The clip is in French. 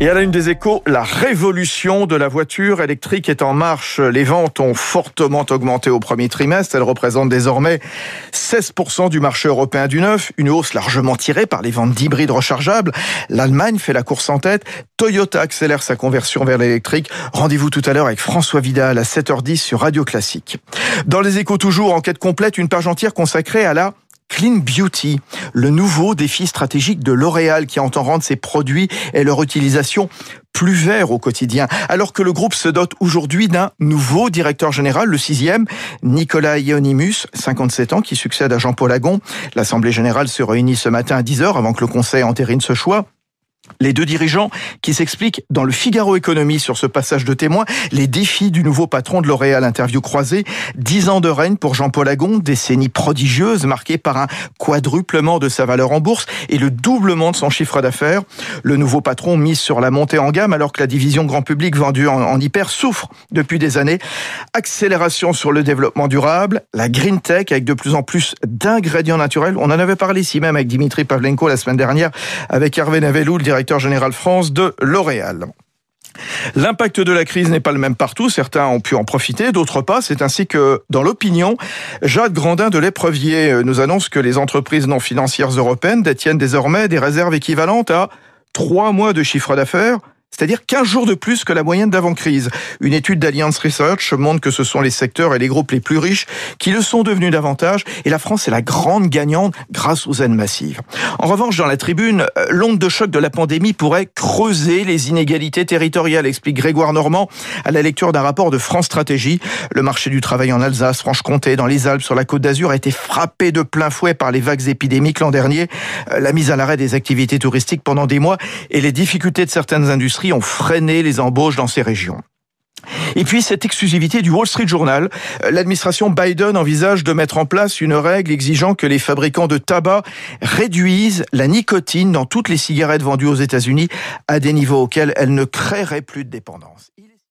Et à la une des échos, la révolution de la voiture électrique est en marche. Les ventes ont fortement augmenté au premier trimestre. Elles représentent désormais 16% du marché européen du neuf, une hausse largement tirée par les ventes d'hybrides rechargeables. L'Allemagne fait la course en tête. Toyota accélère sa conversion vers l'électrique. Rendez-vous tout à l'heure avec François Vidal à 7h10 sur Radio Classique. Dans les échos toujours, enquête complète, une page entière consacrée à la Clean Beauty, le nouveau défi stratégique de L'Oréal qui entend rendre ses produits et leur utilisation plus verts au quotidien, alors que le groupe se dote aujourd'hui d'un nouveau directeur général, le sixième, Nicolas Ionimus, 57 ans, qui succède à Jean-Paul Agon. L'Assemblée générale se réunit ce matin à 10h avant que le Conseil entérine ce choix. Les deux dirigeants qui s'expliquent dans le Figaro Économie sur ce passage de témoin les défis du nouveau patron de L'Oréal interview croisée. Dix ans de règne pour Jean-Paul Agon, décennie prodigieuse marquée par un quadruplement de sa valeur en bourse et le doublement de son chiffre d'affaires. Le nouveau patron mise sur la montée en gamme alors que la division grand public vendue en, hyper souffre depuis des années. Accélération sur le développement durable, la green tech avec de plus en plus d'ingrédients naturels. On en avait parlé ici même avec Dimitri Pavlenko la semaine dernière avec Hervé Navelou, le directeur général France de L'Oréal. L'impact de la crise n'est pas le même partout, certains ont pu en profiter, d'autres pas. C'est ainsi que, dans l'opinion, Jacques Grandin de l'Éprevier nous annonce que les entreprises non financières européennes détiennent désormais des réserves équivalentes à trois mois de chiffre d'affaires c'est-à-dire 15 jours de plus que la moyenne d'avant-crise. Une étude d'Alliance Research montre que ce sont les secteurs et les groupes les plus riches qui le sont devenus davantage, et la France est la grande gagnante grâce aux aides massives. En revanche, dans la tribune, euh, l'onde de choc de la pandémie pourrait creuser les inégalités territoriales, explique Grégoire Normand à la lecture d'un rapport de France Stratégie. Le marché du travail en Alsace, Franche-Comté, dans les Alpes, sur la Côte d'Azur a été frappé de plein fouet par les vagues épidémiques l'an dernier, euh, la mise à l'arrêt des activités touristiques pendant des mois et les difficultés de certaines industries ont freiné les embauches dans ces régions. Et puis cette exclusivité du Wall Street Journal, euh, l'administration Biden envisage de mettre en place une règle exigeant que les fabricants de tabac réduisent la nicotine dans toutes les cigarettes vendues aux États-Unis à des niveaux auxquels elles ne créeraient plus de dépendance.